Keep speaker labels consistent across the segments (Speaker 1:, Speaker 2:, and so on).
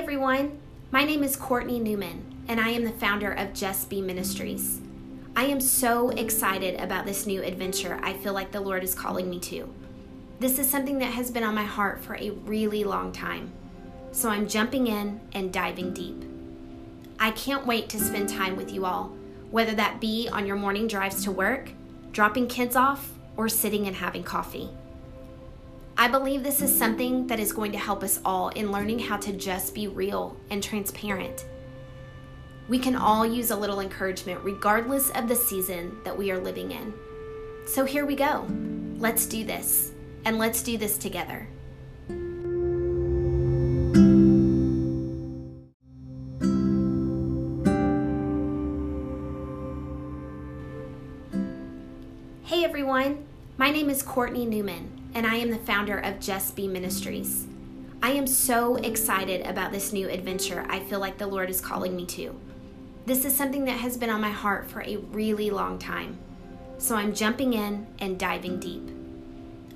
Speaker 1: everyone. My name is Courtney Newman, and I am the founder of Just Be Ministries. I am so excited about this new adventure I feel like the Lord is calling me to. This is something that has been on my heart for a really long time. So I'm jumping in and diving deep. I can't wait to spend time with you all, whether that be on your morning drives to work, dropping kids off, or sitting and having coffee. I believe this is something that is going to help us all in learning how to just be real and transparent. We can all use a little encouragement regardless of the season that we are living in. So here we go. Let's do this, and let's do this together. Hey everyone, my name is Courtney Newman and I am the founder of Just Be Ministries. I am so excited about this new adventure I feel like the Lord is calling me to. This is something that has been on my heart for a really long time. So I'm jumping in and diving deep.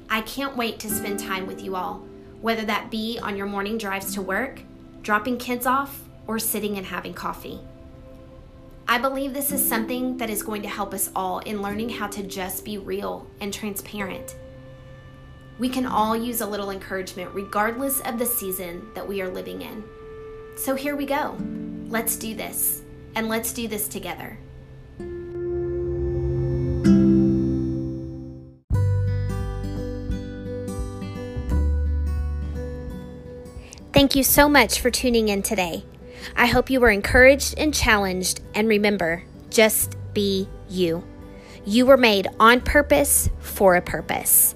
Speaker 1: I can't wait to spend time with you all, whether that be on your morning drives to work, dropping kids off, or sitting and having coffee. I believe this is something that is going to help us all in learning how to just be real and transparent we can all use a little encouragement regardless of the season that we are living in. So here we go. Let's do this, and let's do this together. Thank you so much for tuning in today. I hope you were encouraged and challenged, and remember, just be you. You were made on purpose for a purpose.